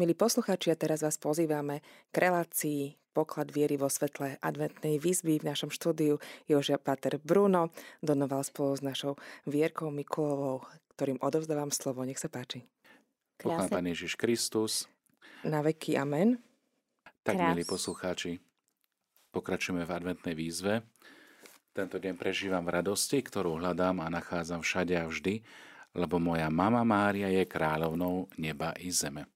Milí poslucháči, a teraz vás pozývame k relácii Poklad viery vo svetle adventnej výzvy. V našom štúdiu Jožia Pater Bruno donoval spolu s našou Vierkou Mikulovou, ktorým odovzdávam slovo. Nech sa páči. Pochváľ Pán Ježiš Kristus. Na veky amen. Tak, Krás. milí poslucháči, pokračujeme v adventnej výzve. Tento deň prežívam v radosti, ktorú hľadám a nachádzam všade a vždy, lebo moja mama Mária je kráľovnou neba i zeme.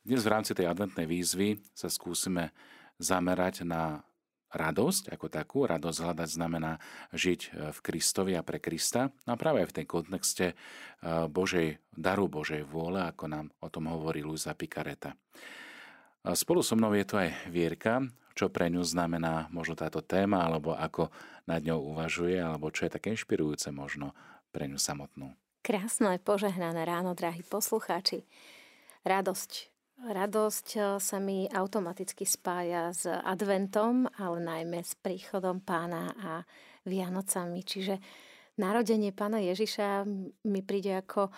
Dnes v rámci tej adventnej výzvy sa skúsime zamerať na radosť ako takú. Radosť hľadať znamená žiť e, v Kristovi a pre Krista. No a práve aj v tej kontexte e, Božej, daru Božej vôle, ako nám o tom hovorí Luisa Picareta. Spolu so mnou je tu aj Vierka, čo pre ňu znamená možno táto téma, alebo ako nad ňou uvažuje, alebo čo je také inšpirujúce možno pre ňu samotnú. Krásne, požehnané ráno, drahí poslucháči. Radosť Radosť eh, sa mi automaticky spája s adventom, ale najmä s príchodom pána a Vianocami. Čiže narodenie pána Ježiša mi príde ako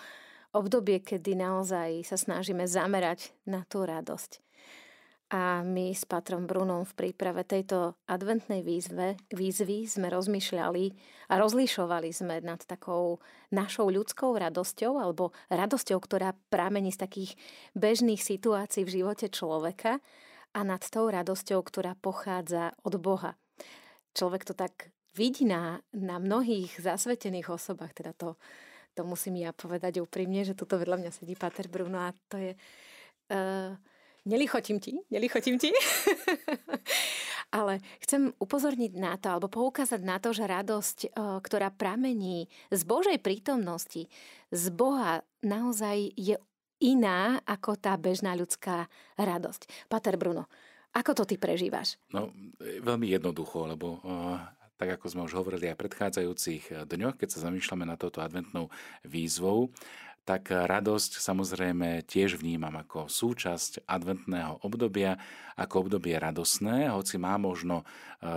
obdobie, kedy naozaj sa snažíme zamerať na tú radosť. A my s Patrom Brunom v príprave tejto adventnej výzve, výzvy sme rozmýšľali a rozlišovali sme nad takou našou ľudskou radosťou alebo radosťou, ktorá pramení z takých bežných situácií v živote človeka a nad tou radosťou, ktorá pochádza od Boha. Človek to tak vidí na, na mnohých zasvetených osobách, teda to, to musím ja povedať úprimne, že tuto vedľa mňa sedí Pater Bruno a to je... Uh, Nelichotím ti, nelichotím ti. Ale chcem upozorniť na to, alebo poukázať na to, že radosť, e, ktorá pramení z Božej prítomnosti, z Boha naozaj je iná ako tá bežná ľudská radosť. Pater Bruno, ako to ty prežívaš? No, veľmi jednoducho, lebo uh, tak ako sme už hovorili aj v predchádzajúcich dňoch, keď sa zamýšľame na touto adventnou výzvou, tak radosť samozrejme tiež vnímam ako súčasť adventného obdobia, ako obdobie radosné, hoci má možno e,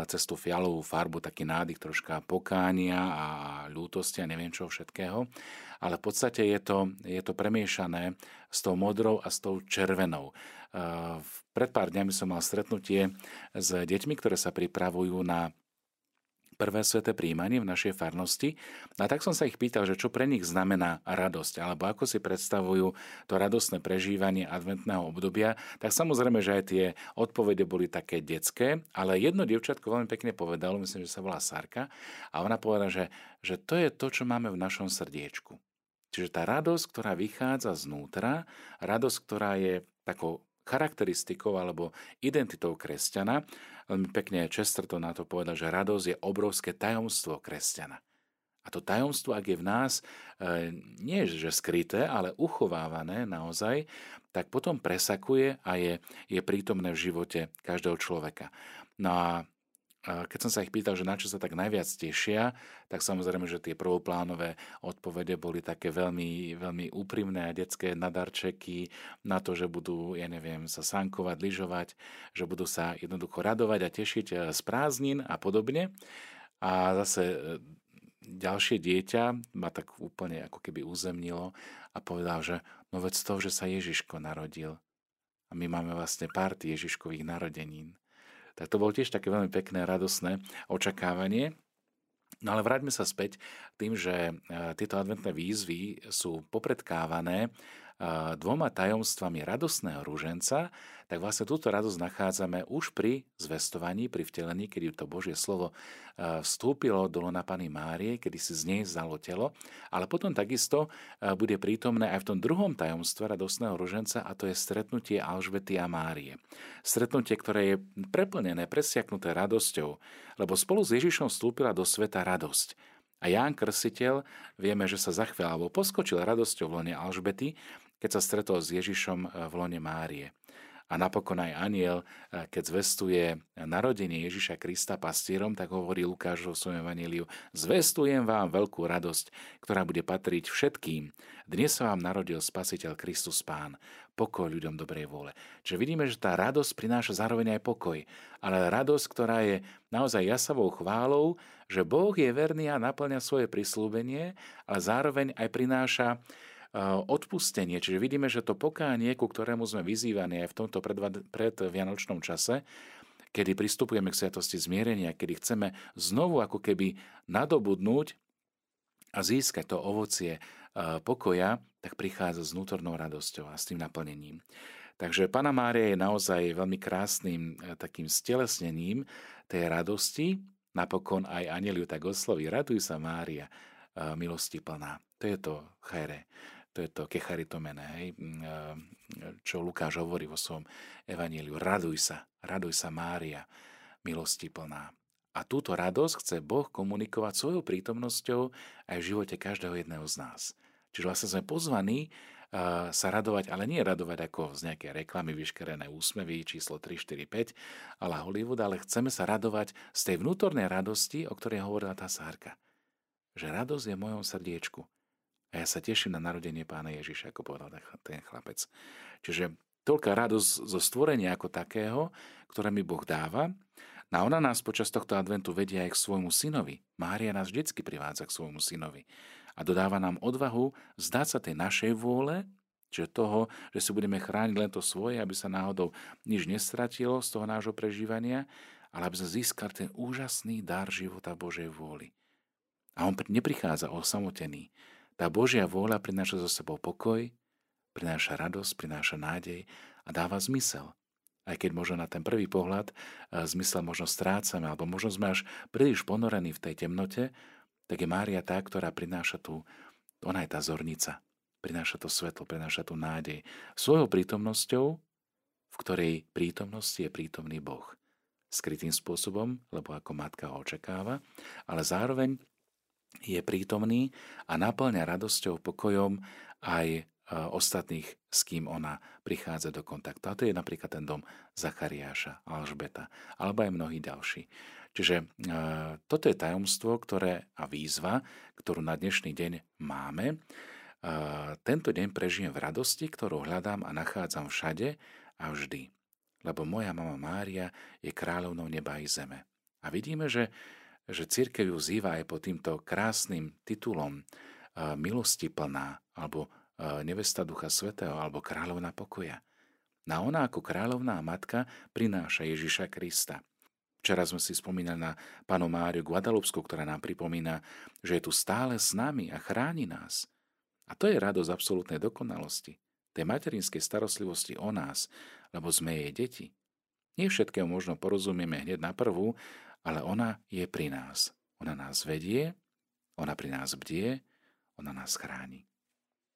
cez tú fialovú farbu taký nádych troška pokánia a ľútosti a neviem čo všetkého, ale v podstate je to, je to premiešané s tou modrou a s tou červenou. E, pred pár dňami som mal stretnutie s deťmi, ktoré sa pripravujú na prvé sveté príjmanie v našej farnosti. A tak som sa ich pýtal, že čo pre nich znamená radosť, alebo ako si predstavujú to radostné prežívanie adventného obdobia. Tak samozrejme, že aj tie odpovede boli také detské, ale jedno dievčatko veľmi pekne povedalo, myslím, že sa volá Sarka, a ona povedala, že, že to je to, čo máme v našom srdiečku. Čiže tá radosť, ktorá vychádza znútra, radosť, ktorá je takou charakteristikou alebo identitou kresťana. Veľmi pekne to na to povedal, že radosť je obrovské tajomstvo kresťana. A to tajomstvo, ak je v nás e, nie že skryté, ale uchovávané naozaj, tak potom presakuje a je, je prítomné v živote každého človeka. No a keď som sa ich pýtal, že na čo sa tak najviac tešia, tak samozrejme, že tie prvoplánové odpovede boli také veľmi, veľmi úprimné a detské nadarčeky na to, že budú, ja neviem, sa sankovať, lyžovať, že budú sa jednoducho radovať a tešiť e, z prázdnin a podobne. A zase e, ďalšie dieťa ma tak úplne ako keby uzemnilo a povedal, že no veď to, že sa Ježiško narodil. A my máme vlastne párty Ježiškových narodenín tak to bolo tiež také veľmi pekné, radosné očakávanie. No ale vráťme sa späť tým, že e, tieto adventné výzvy sú popredkávané dvoma tajomstvami radosného rúženca, tak vlastne túto radosť nachádzame už pri zvestovaní, pri vtelení, kedy to Božie slovo vstúpilo do lona Pany Márie, kedy si z nej zalo telo, ale potom takisto bude prítomné aj v tom druhom tajomstve radosného rúženca a to je stretnutie Alžbety a Márie. Stretnutie, ktoré je preplnené, presiaknuté radosťou, lebo spolu s Ježišom vstúpila do sveta radosť. A Ján Krstiteľ vieme, že sa zachvel alebo poskočil radosťou v lone Alžbety, keď sa stretol s Ježišom v lone Márie. A napokon aj aniel, eh, keď zvestuje narodenie Ježiša Krista pastierom, tak hovorí Lukáš vo svojom evaníliu, zvestujem vám veľkú radosť, ktorá bude patriť všetkým. Dnes sa vám narodil Spasiteľ Kristus Pán. Pokoj ľuďom dobrej vôle. Čiže vidíme, že tá radosť prináša zároveň aj pokoj. Ale radosť, ktorá je naozaj jasavou chválou, že Boh je verný a naplňa svoje prislúbenie, ale zároveň aj prináša odpustenie. Čiže vidíme, že to pokánie, ku ktorému sme vyzývaní aj v tomto predvianočnom čase, kedy pristupujeme k sviatosti zmierenia, kedy chceme znovu ako keby nadobudnúť a získať to ovocie pokoja, tak prichádza s vnútornou radosťou a s tým naplnením. Takže Pana Mária je naozaj veľmi krásnym e, takým stelesnením tej radosti. Napokon aj aniel ju tak osloví. Raduj sa, Mária, e, milosti plná. To je to chajre, to je to kecharitomene, hej, e, čo Lukáš hovorí vo svojom evaníliu. Raduj sa, raduj sa, Mária, milosti plná. A túto radosť chce Boh komunikovať svojou prítomnosťou aj v živote každého jedného z nás. Čiže vlastne sme pozvaní sa radovať, ale nie radovať ako z nejaké reklamy, vyškerené úsmevy, číslo 3, 4, 5, ale Hollywood, ale chceme sa radovať z tej vnútornej radosti, o ktorej hovorila tá sárka. Že radosť je v mojom srdiečku. A ja sa teším na narodenie pána Ježiša, ako povedal ten chlapec. Čiže toľká radosť zo stvorenia ako takého, ktoré mi Boh dáva, a ona nás počas tohto adventu vedia aj k svojmu synovi. Mária nás vždycky privádza k svojmu synovi a dodáva nám odvahu zdať sa tej našej vôle, čiže toho, že si budeme chrániť len to svoje, aby sa náhodou nič nestratilo z toho nášho prežívania, ale aby sme získali ten úžasný dar života Božej vôli. A on neprichádza osamotený. Tá Božia vôľa prináša zo sebou pokoj, prináša radosť, prináša nádej a dáva zmysel. Aj keď možno na ten prvý pohľad zmysel možno strácame, alebo možno sme až príliš ponorení v tej temnote, tak je Mária tá, ktorá prináša tú, ona je tá zornica, prináša to svetlo, prináša tú nádej. Svojou prítomnosťou, v ktorej prítomnosti je prítomný Boh. Skrytým spôsobom, lebo ako matka ho očakáva, ale zároveň je prítomný a naplňa radosťou, pokojom aj e, ostatných, s kým ona prichádza do kontaktu. A to je napríklad ten dom Zachariáša, Alžbeta, alebo aj mnohí ďalší. Čiže e, toto je tajomstvo ktoré, a výzva, ktorú na dnešný deň máme. E, tento deň prežijem v radosti, ktorú hľadám a nachádzam všade a vždy. Lebo moja mama Mária je kráľovnou neba i zeme. A vidíme, že, že církev ju zýva aj pod týmto krásnym titulom e, milosti plná, alebo nevesta Ducha Svetého, alebo kráľovná pokoja. Na ona ako kráľovná matka prináša Ježiša Krista. Včera sme si spomínali na panu Máriu Guadalupsku, ktorá nám pripomína, že je tu stále s nami a chráni nás. A to je radosť absolútnej dokonalosti, tej materinskej starostlivosti o nás, lebo sme jej deti. Nie všetkého možno porozumieme hneď na prvú, ale ona je pri nás. Ona nás vedie, ona pri nás bdie, ona nás chráni.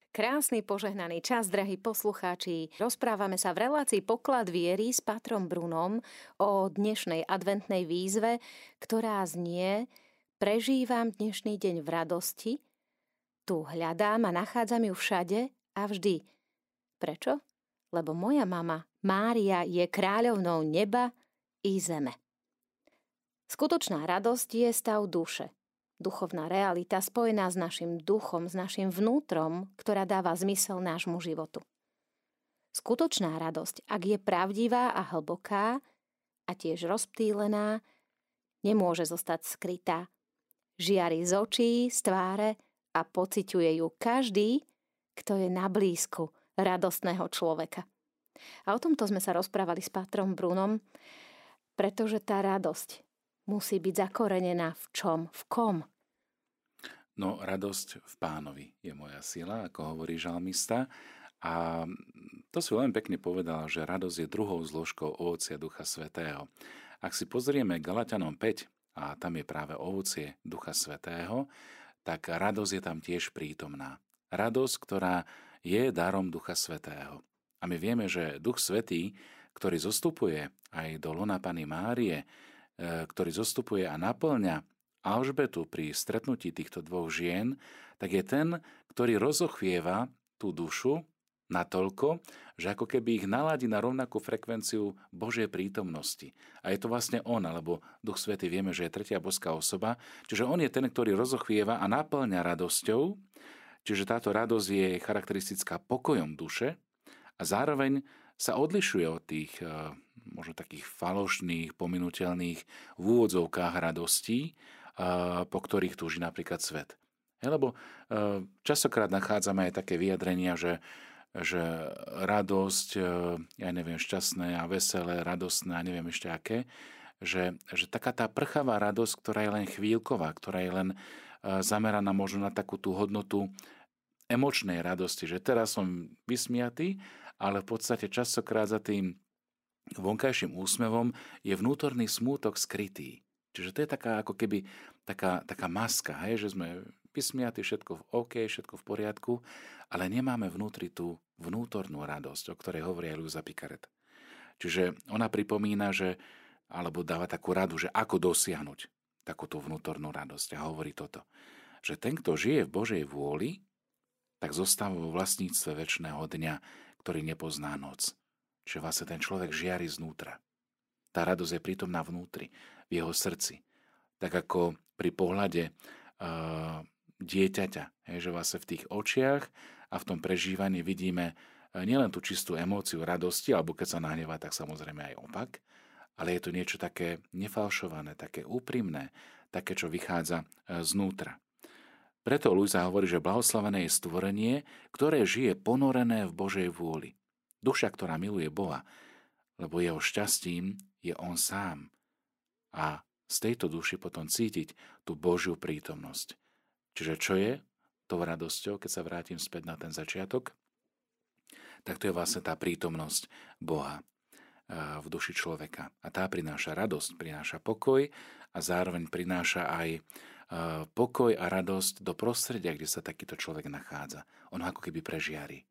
Krásny požehnaný čas, drahí poslucháči. Rozprávame sa v relácii Poklad viery s Patrom Brunom o dnešnej adventnej výzve, ktorá znie Prežívam dnešný deň v radosti, tu hľadám a nachádzam ju všade a vždy. Prečo? Lebo moja mama, Mária, je kráľovnou neba i zeme. Skutočná radosť je stav duše – duchovná realita spojená s našim duchom, s našim vnútrom, ktorá dáva zmysel nášmu životu. Skutočná radosť, ak je pravdivá a hlboká a tiež rozptýlená, nemôže zostať skrytá. Žiari z očí, z tváre a pociťuje ju každý, kto je na blízku radostného človeka. A o tomto sme sa rozprávali s Patrom Brunom, pretože tá radosť musí byť zakorenená v čom, v kom? No, radosť v pánovi je moja sila, ako hovorí žalmista. A to si veľmi pekne povedal, že radosť je druhou zložkou ovocia Ducha Svetého. Ak si pozrieme Galatianom 5, a tam je práve ovocie Ducha Svetého, tak radosť je tam tiež prítomná. Radosť, ktorá je darom Ducha Svetého. A my vieme, že Duch Svetý, ktorý zostupuje aj do lona Pany Márie, ktorý zostupuje a naplňa Alžbetu pri stretnutí týchto dvoch žien, tak je ten, ktorý rozochvieva tú dušu natoľko, že ako keby ich naladí na rovnakú frekvenciu Božej prítomnosti. A je to vlastne on, alebo Duch Svety vieme, že je tretia boská osoba, čiže on je ten, ktorý rozochvieva a naplňa radosťou, čiže táto radosť je charakteristická pokojom duše a zároveň sa odlišuje od tých e, možno takých falošných, pominutelných v úvodzovkách radostí, po ktorých túži napríklad svet. Lebo častokrát nachádzame aj také vyjadrenia, že, že radosť, ja neviem, šťastné a veselé, radostné a neviem ešte aké, že, že taká tá prchavá radosť, ktorá je len chvíľková, ktorá je len zameraná možno na takú tú hodnotu emočnej radosti, že teraz som vysmiatý, ale v podstate častokrát za tým vonkajším úsmevom je vnútorný smútok skrytý. Čiže to je taká ako keby taká, taká maska, hej, že sme vysmiatí, všetko v OK, všetko v poriadku, ale nemáme vnútri tú vnútornú radosť, o ktorej hovorí aj Luisa Picaret. Čiže ona pripomína, že, alebo dáva takú radu, že ako dosiahnuť takúto vnútornú radosť. A hovorí toto, že ten, kto žije v Božej vôli, tak zostáva vo vlastníctve väčšného dňa, ktorý nepozná noc. Čiže vlastne ten človek žiari znútra. Tá radosť je prítomná vnútri, v jeho srdci. Tak ako pri pohľade uh, dieťaťa, hej, že vlastne v tých očiach a v tom prežívaní vidíme nielen tú čistú emóciu radosti, alebo keď sa nahnevá, tak samozrejme aj opak, ale je to niečo také nefalšované, také úprimné, také, čo vychádza znútra. Preto Luisa hovorí, že blahoslavené je stvorenie, ktoré žije ponorené v Božej vôli. Duša, ktorá miluje Boha, lebo jeho šťastím je on sám. A z tejto duši potom cítiť tú Božiu prítomnosť. Čiže čo je tou radosťou, keď sa vrátim späť na ten začiatok? Tak to je vlastne tá prítomnosť Boha v duši človeka. A tá prináša radosť, prináša pokoj a zároveň prináša aj pokoj a radosť do prostredia, kde sa takýto človek nachádza. On ako keby prežiari.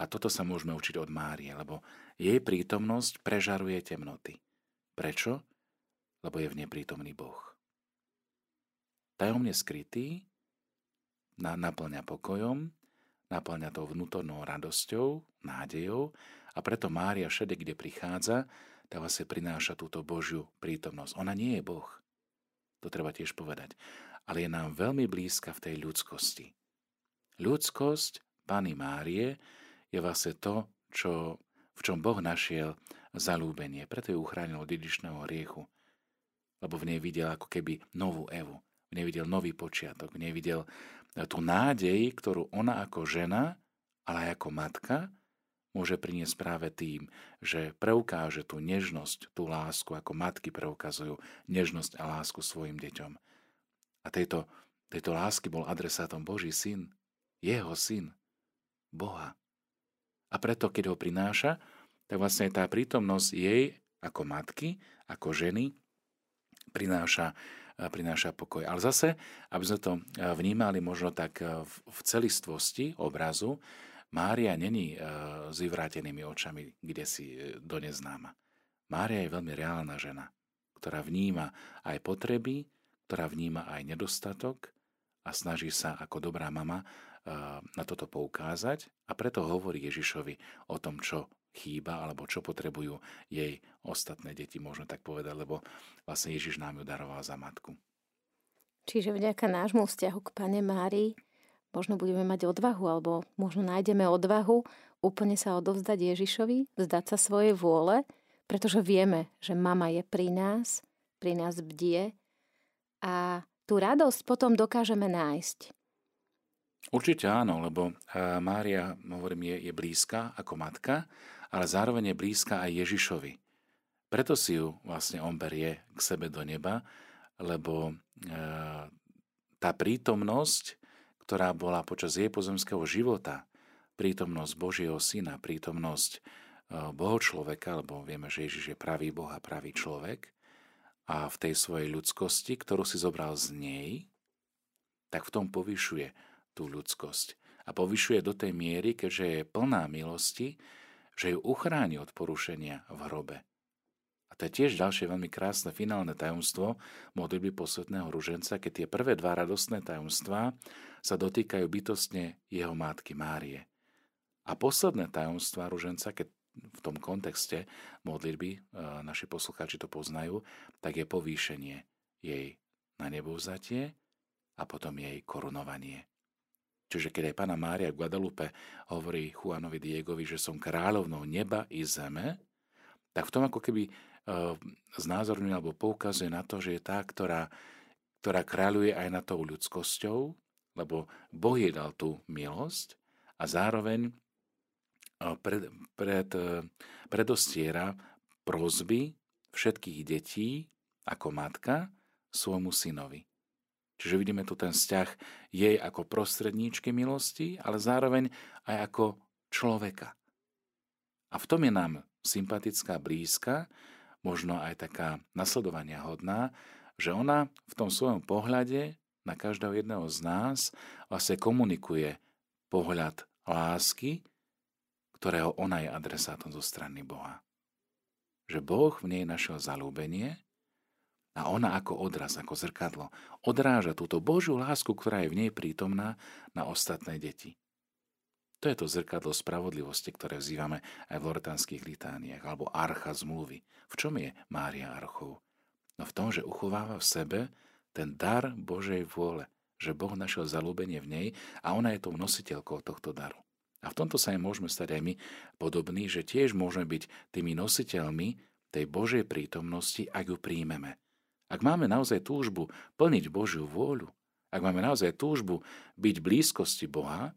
A toto sa môžeme učiť od Márie, lebo jej prítomnosť prežaruje temnoty. Prečo? Lebo je v neprítomný Boh. Tajomne skrytý, naplňa pokojom, naplňa to vnútornou radosťou, nádejou a preto Mária všade, kde prichádza, tá vlastne prináša túto Božiu prítomnosť. Ona nie je Boh. To treba tiež povedať. Ale je nám veľmi blízka v tej ľudskosti. Ľudskosť Pany Márie je vlastne to, čo, v čom Boh našiel zalúbenie. Preto ju uchránil od dedičného hriechu. Lebo v nej videl ako keby novú Evu. V nej videl nový počiatok. V nej videl tú nádej, ktorú ona ako žena, ale aj ako matka, môže priniesť práve tým, že preukáže tú nežnosť, tú lásku, ako matky preukazujú nežnosť a lásku svojim deťom. A tejto, tejto lásky bol adresátom Boží syn, jeho syn, Boha. A preto, keď ho prináša, tak vlastne tá prítomnosť jej ako matky, ako ženy, prináša, prináša pokoj. Ale zase, aby sme to vnímali možno tak v celistvosti obrazu, Mária není e, s vyvrátenými očami, kde si e, do neznáma. Mária je veľmi reálna žena, ktorá vníma aj potreby, ktorá vníma aj nedostatok a snaží sa ako dobrá mama e, na toto poukázať a preto hovorí Ježišovi o tom, čo chýba alebo čo potrebujú jej ostatné deti, možno tak povedať, lebo vlastne Ježiš nám ju daroval za matku. Čiže vďaka nášmu vzťahu k Pane Márii možno budeme mať odvahu, alebo možno nájdeme odvahu úplne sa odovzdať Ježišovi, vzdať sa svojej vôle, pretože vieme, že mama je pri nás, pri nás bdie a tú radosť potom dokážeme nájsť. Určite áno, lebo Mária, hovorím, je, je blízka ako matka, ale zároveň je blízka aj Ježišovi. Preto si ju vlastne on berie k sebe do neba, lebo tá prítomnosť ktorá bola počas jej pozemského života, prítomnosť Božieho Syna, prítomnosť e, Boho človeka, lebo vieme, že Ježiš je pravý Boh a pravý človek, a v tej svojej ľudskosti, ktorú si zobral z nej, tak v tom povyšuje tú ľudskosť. A povyšuje do tej miery, keďže je plná milosti, že ju uchráni od porušenia v hrobe. To je tiež ďalšie veľmi krásne finálne tajomstvo modlitby posvetného ruženca, keď tie prvé dva radostné tajomstvá sa dotýkajú bytostne jeho matky Márie. A posledné tajomstvá ruženca, keď v tom kontexte modlitby, e, naši poslucháči to poznajú, tak je povýšenie jej na nebovzatie a potom jej korunovanie. Čiže keď aj pána Mária v Guadalupe hovorí Juanovi Diegovi, že som kráľovnou neba i zeme, tak v tom ako keby znázorňuje alebo poukazuje na to, že je tá, ktorá, ktorá kráľuje aj nad tou ľudskosťou, lebo Boh jej dal tú milosť a zároveň pred, pred, predostiera prozby všetkých detí ako matka svojmu synovi. Čiže vidíme tu ten vzťah jej ako prostredníčky milosti, ale zároveň aj ako človeka. A v tom je nám sympatická, blízka, možno aj taká nasledovania hodná, že ona v tom svojom pohľade na každého jedného z nás vlastne komunikuje pohľad lásky, ktorého ona je adresátom zo strany Boha. Že Boh v nej našiel zalúbenie a ona ako odraz, ako zrkadlo, odráža túto Božiu lásku, ktorá je v nej prítomná na ostatné deti. To je to zrkadlo spravodlivosti, ktoré vzývame aj v loretanských litániách, alebo archa zmluvy. V čom je Mária archou? No v tom, že uchováva v sebe ten dar Božej vôle, že Boh našiel zalúbenie v nej a ona je tou nositeľkou tohto daru. A v tomto sa aj môžeme stať aj my podobní, že tiež môžeme byť tými nositeľmi tej Božej prítomnosti, ak ju príjmeme. Ak máme naozaj túžbu plniť Božiu vôľu, ak máme naozaj túžbu byť blízkosti Boha,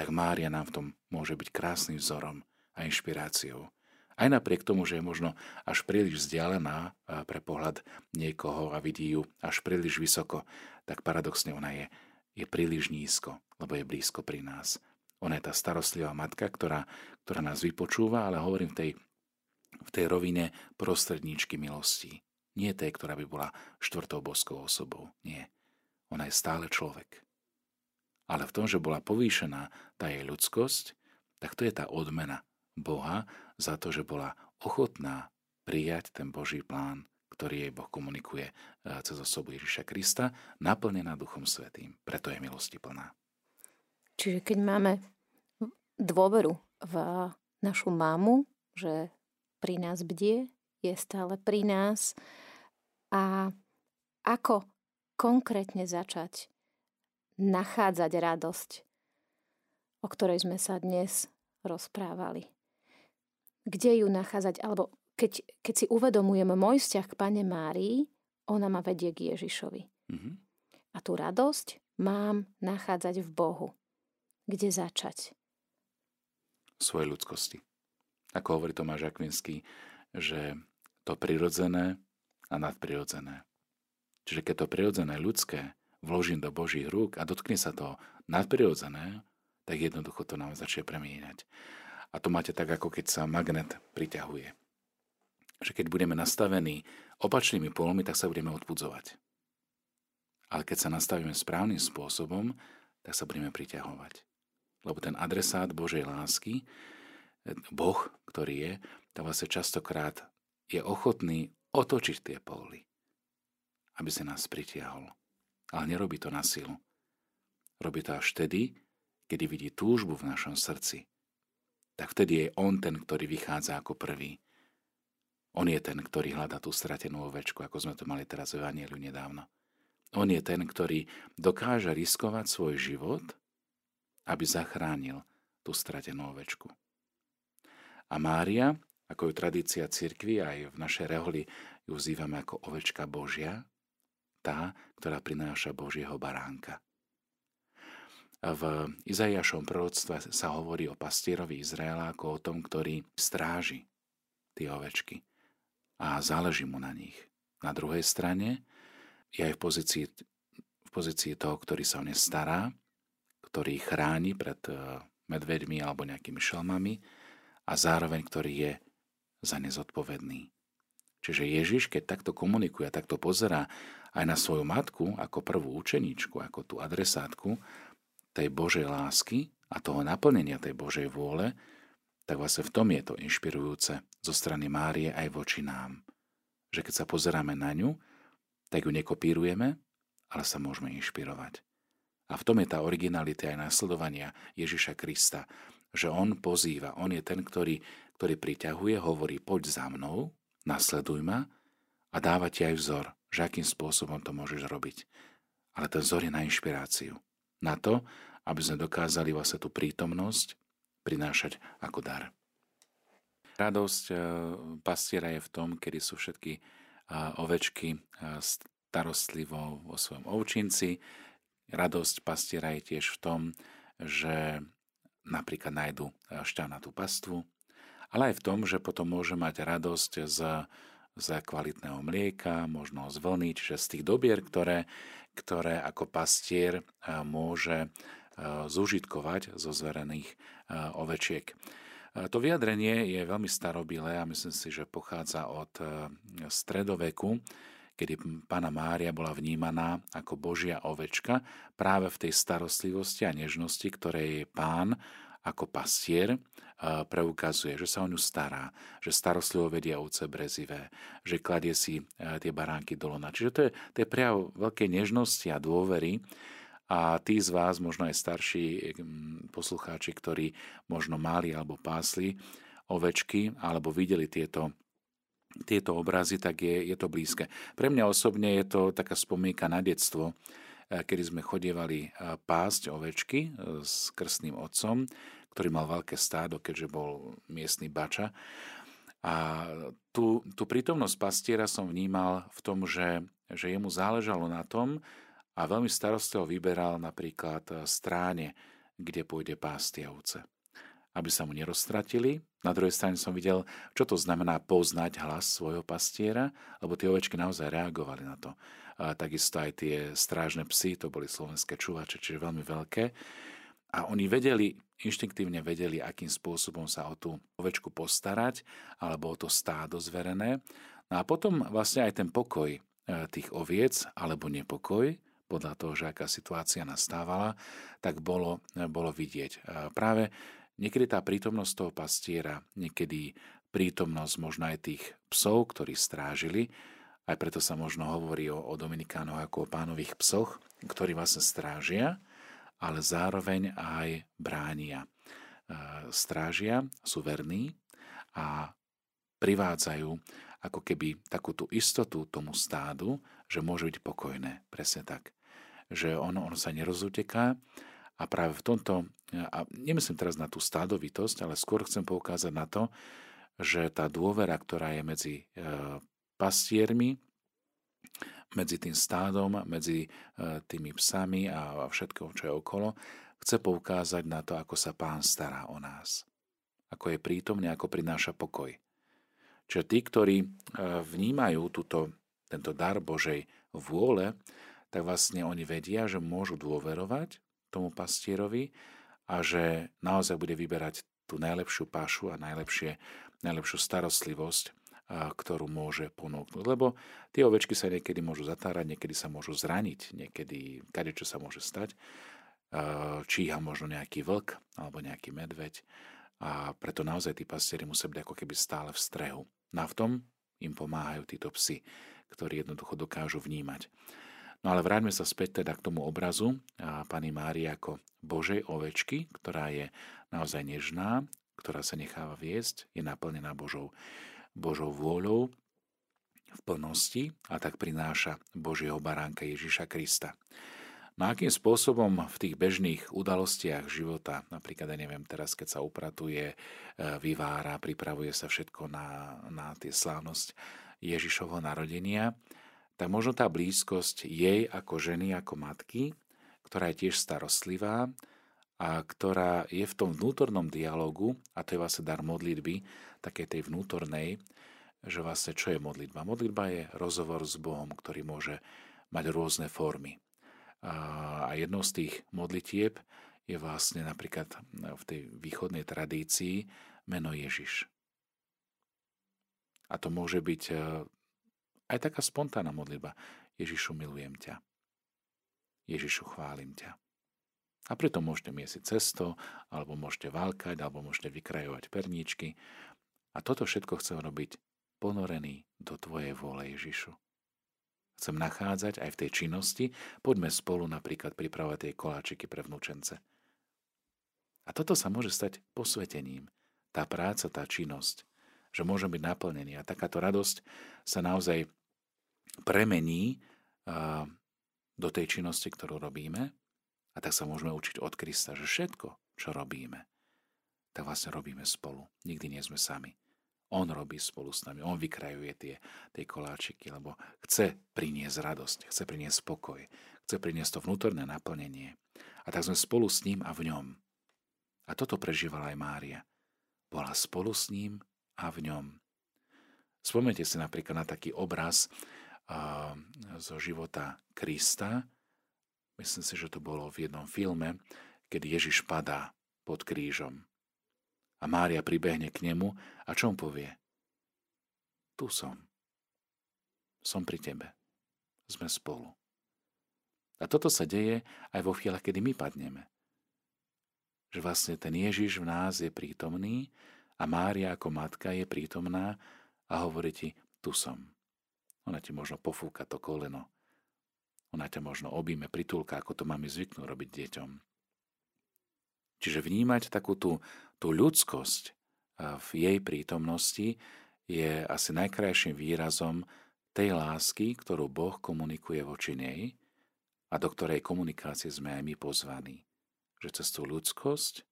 tak Mária nám v tom môže byť krásnym vzorom a inšpiráciou. Aj napriek tomu, že je možno až príliš vzdialená pre pohľad niekoho a vidí ju až príliš vysoko, tak paradoxne ona je, je príliš nízko, lebo je blízko pri nás. Ona je tá starostlivá matka, ktorá, ktorá nás vypočúva, ale hovorím v tej, v tej rovine prostredníčky milostí. Nie tej, ktorá by bola štvrtou boskou osobou. Nie. Ona je stále človek. Ale v tom, že bola povýšená tá jej ľudskosť, tak to je tá odmena Boha za to, že bola ochotná prijať ten Boží plán, ktorý jej Boh komunikuje e, cez osobu Ježiša Krista, naplnená Duchom Svetým. Preto je milosti plná. Čiže keď máme dôveru v našu mámu, že pri nás bdie, je stále pri nás, a ako konkrétne začať nachádzať radosť, o ktorej sme sa dnes rozprávali. Kde ju nachádzať, alebo keď, keď si uvedomujem môj vzťah k Pane Márii, ona ma vedie k Ježišovi. Mm-hmm. A tú radosť mám nachádzať v Bohu. Kde začať? Svoje ľudskosti. Ako hovorí Tomáš Akvinský, že to prirodzené a nadprirodzené. Čiže keď to prirodzené ľudské vložím do Božích rúk a dotkne sa to nadprirodzené, tak jednoducho to nám začne premieňať. A to máte tak, ako keď sa magnet priťahuje. Že keď budeme nastavení opačnými polmi, tak sa budeme odpudzovať. Ale keď sa nastavíme správnym spôsobom, tak sa budeme priťahovať. Lebo ten adresát Božej lásky, Boh, ktorý je, tak vlastne častokrát je ochotný otočiť tie póly, aby sa nás pritiahol. Ale nerobí to na silu. Robí to až vtedy, kedy vidí túžbu v našom srdci. Tak vtedy je on ten, ktorý vychádza ako prvý. On je ten, ktorý hľadá tú stratenú ovečku, ako sme to mali teraz v Evangeliu nedávno. On je ten, ktorý dokáže riskovať svoj život, aby zachránil tú stratenú ovečku. A Mária ako je tradícia cirkvi, aj v našej reholi ju vzývame ako ovečka Božia, tá, ktorá prináša Božieho baránka. V Izaiašom proroctve sa hovorí o pastierovi Izraela ako o tom, ktorý stráži tie ovečky a záleží mu na nich. Na druhej strane je aj v pozícii, v pozícii toho, ktorý sa o ne stará, ktorý chráni pred eh, medvedmi alebo nejakými šelmami a zároveň ktorý je za nezodpovedný. Čiže Ježiš, keď takto komunikuje a takto pozerá aj na svoju matku ako prvú učeníčku, ako tú adresátku tej Božej lásky a toho naplnenia tej Božej vôle, tak vlastne v tom je to inšpirujúce zo strany Márie aj voči nám. Že keď sa pozeráme na ňu, tak ju nekopírujeme, ale sa môžeme inšpirovať. A v tom je tá originalita aj následovania Ježiša Krista, že on pozýva, on je ten, ktorý ktorý priťahuje, hovorí poď za mnou, nasleduj ma a dáva ti aj vzor, že akým spôsobom to môžeš robiť. Ale ten vzor je na inšpiráciu. Na to, aby sme dokázali vlastne tú prítomnosť prinášať ako dar. Radosť e, pastiera je v tom, kedy sú všetky e, ovečky e, starostlivo vo svojom ovčinci, radosť pastiera je tiež v tom, že napríklad nájdu šťavnatú pastvu, ale aj v tom, že potom môže mať radosť z, z kvalitného mlieka, možno z vlny, čiže z tých dobier, ktoré, ktoré ako pastier môže zúžitkovať zo zverených ovečiek. To vyjadrenie je veľmi starobilé a myslím si, že pochádza od stredoveku, kedy pána Mária bola vnímaná ako Božia ovečka práve v tej starostlivosti a nežnosti, ktoré je pán ako pastier preukazuje, že sa o ňu stará, že starostlivo vedia ovce brezivé, že kladie si tie baránky do lona. Čiže to je, to je prejav veľkej nežnosti a dôvery, a tí z vás, možno aj starší poslucháči, ktorí možno mali alebo pásli ovečky alebo videli tieto tieto obrazy, tak je, je to blízke. Pre mňa osobne je to taká spomienka na detstvo, kedy sme chodievali e, pásť ovečky e, s krstným otcom, ktorý mal veľké stádo, keďže bol miestny bača. A tú, tú prítomnosť pastiera som vnímal v tom, že, že jemu záležalo na tom, a veľmi starostlivo vyberal napríklad eh, stráne, kde pôjde pásť ovce. Aby sa mu neroztratili. Na druhej strane som videl, čo to znamená poznať hlas svojho pastiera, lebo tie ovečky naozaj reagovali na to. A takisto aj tie strážne psy, to boli slovenské čuvače, čiže veľmi veľké. A oni vedeli, inštinktívne vedeli, akým spôsobom sa o tú ovečku postarať, alebo o to stádo zverené. No a potom vlastne aj ten pokoj eh, tých oviec, alebo nepokoj, podľa toho, že aká situácia nastávala, tak bolo, bolo vidieť. Práve niekedy tá prítomnosť toho pastiera, niekedy prítomnosť možno aj tých psov, ktorí strážili, aj preto sa možno hovorí o, o Dominikánoch ako o pánových psoch, ktorí vlastne strážia, ale zároveň aj bránia. Strážia, sú verní a privádzajú ako keby takú tú istotu tomu stádu, že môže byť pokojné. Presne tak že on, on sa nerozuteká a práve v tomto, a nemyslím teraz na tú stádovitosť, ale skôr chcem poukázať na to, že tá dôvera, ktorá je medzi e, pastiermi, medzi tým stádom, medzi e, tými psami a všetko, čo je okolo, chce poukázať na to, ako sa pán stará o nás. Ako je prítomný, ako prináša pokoj. Čiže tí, ktorí e, vnímajú túto, tento dar Božej vôle, tak vlastne oni vedia, že môžu dôverovať tomu pastierovi a že naozaj bude vyberať tú najlepšiu pašu a najlepšie, najlepšiu starostlivosť, ktorú môže ponúknuť. Lebo tie ovečky sa niekedy môžu zatárať, niekedy sa môžu zraniť, niekedy čo sa môže stať. Číha možno nejaký vlk alebo nejaký medveď a preto naozaj tí pastieri musia byť ako keby stále v strehu. No a v tom im pomáhajú títo psy, ktorí jednoducho dokážu vnímať. No ale vráťme sa späť teda k tomu obrazu a Pani Márie ako Božej ovečky, ktorá je naozaj nežná, ktorá sa necháva viesť, je naplnená Božou, Božou vôľou v plnosti a tak prináša Božieho baránka Ježiša Krista. No akým spôsobom v tých bežných udalostiach života, napríklad, ja neviem, teraz keď sa upratuje, e, vyvára, pripravuje sa všetko na, na tie slávnosť Ježišovho narodenia, tak možno tá blízkosť jej ako ženy, ako matky, ktorá je tiež starostlivá a ktorá je v tom vnútornom dialogu, a to je vlastne dar modlitby, také tej vnútornej, že vlastne čo je modlitba? Modlitba je rozhovor s Bohom, ktorý môže mať rôzne formy. A jednou z tých modlitieb je vlastne napríklad v tej východnej tradícii meno Ježiš. A to môže byť aj taká spontánna modlitba. Ježišu, milujem ťa. Ježišu, chválim ťa. A preto môžete miesiť cesto, alebo môžete válkať, alebo môžete vykrajovať perníčky. A toto všetko chcem robiť ponorený do Tvojej vôle, Ježišu. Chcem nachádzať aj v tej činnosti, poďme spolu napríklad pripravať tie koláčiky pre vnúčence. A toto sa môže stať posvetením. Tá práca, tá činnosť, že môžem byť naplnený. A takáto radosť sa naozaj premení do tej činnosti, ktorú robíme a tak sa môžeme učiť od Krista, že všetko, čo robíme, tak vlastne robíme spolu. Nikdy nie sme sami. On robí spolu s nami, on vykrajuje tie, tie koláčiky, lebo chce priniesť radosť, chce priniesť spokoj, chce priniesť to vnútorné naplnenie. A tak sme spolu s ním a v ňom. A toto prežívala aj Mária. Bola spolu s ním a v ňom. Spomnite si napríklad na taký obraz zo života Krista. Myslím si, že to bolo v jednom filme, keď Ježiš padá pod krížom. A Mária pribehne k nemu a čo on povie? Tu som. Som pri tebe. Sme spolu. A toto sa deje aj vo chvíľach, kedy my padneme. Že vlastne ten Ježiš v nás je prítomný a Mária ako matka je prítomná a hovorí ti, tu som. Ona ti možno pofúka to koleno. Ona ťa možno objíme, pritulka, ako to máme zvyknú robiť deťom. Čiže vnímať takú tú, tú ľudskosť v jej prítomnosti je asi najkrajším výrazom tej lásky, ktorú Boh komunikuje voči nej a do ktorej komunikácie sme aj my pozvaní. Že cez tú ľudskosť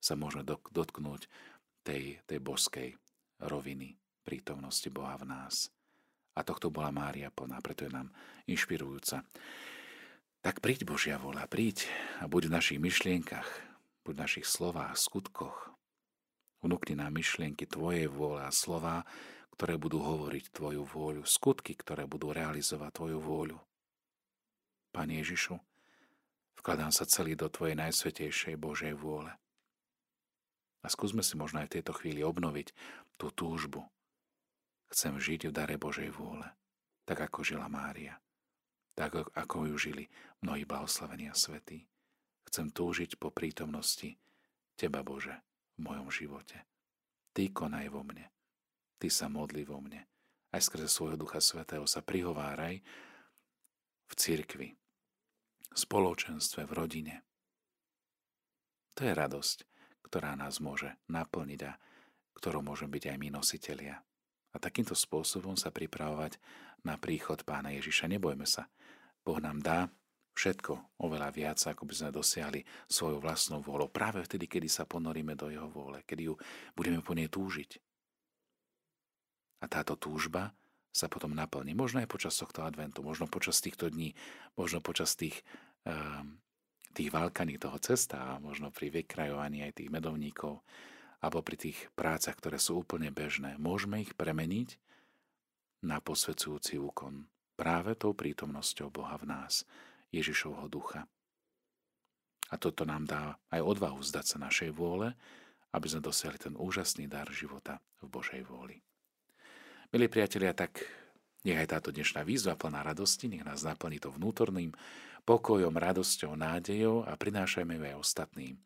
sa môžeme dotknúť tej, tej boskej roviny prítomnosti Boha v nás. A tohto bola Mária plná, preto je nám inšpirujúca. Tak príď Božia vola, príď a buď v našich myšlienkach, buď v našich slovách, skutkoch. Vnúkni nám myšlienky Tvojej vôle a slova, ktoré budú hovoriť Tvoju vôľu, skutky, ktoré budú realizovať Tvoju vôľu. Pane Ježišu, vkladám sa celý do Tvojej najsvetejšej Božej vôle. A skúsme si možno aj v tejto chvíli obnoviť tú túžbu. Chcem žiť v dare Božej vôle, tak ako žila Mária, tak ako ju žili mnohí blahoslavení a svetí. Chcem túžiť po prítomnosti Teba, Bože, v mojom živote. Ty konaj vo mne. Ty sa modli vo mne. Aj skrze svojho Ducha Svetého sa prihováraj v cirkvi, v spoločenstve, v rodine. To je radosť, ktorá nás môže naplniť a ktorou môžeme byť aj my nositelia. A takýmto spôsobom sa pripravovať na príchod pána Ježiša. Nebojme sa. Boh nám dá všetko oveľa viac, ako by sme dosiahli svojou vlastnou vôľou. Práve vtedy, kedy sa ponoríme do jeho vôle, kedy ju budeme po nej túžiť. A táto túžba sa potom naplní. Možno aj počas tohto adventu, možno počas týchto dní, možno počas tých, um, tých toho cesta a možno pri vykrajovaní aj tých medovníkov alebo pri tých prácach, ktoré sú úplne bežné. Môžeme ich premeniť na posvedzujúci úkon práve tou prítomnosťou Boha v nás. Ježišovho ducha. A toto nám dá aj odvahu zdať sa našej vôle, aby sme dosiahli ten úžasný dar života v Božej vôli. Milí priatelia, tak nech aj táto dnešná výzva plná radosti, nech nás naplní to vnútorným pokojom, radosťou, nádejou a prinášajme ju aj ostatným.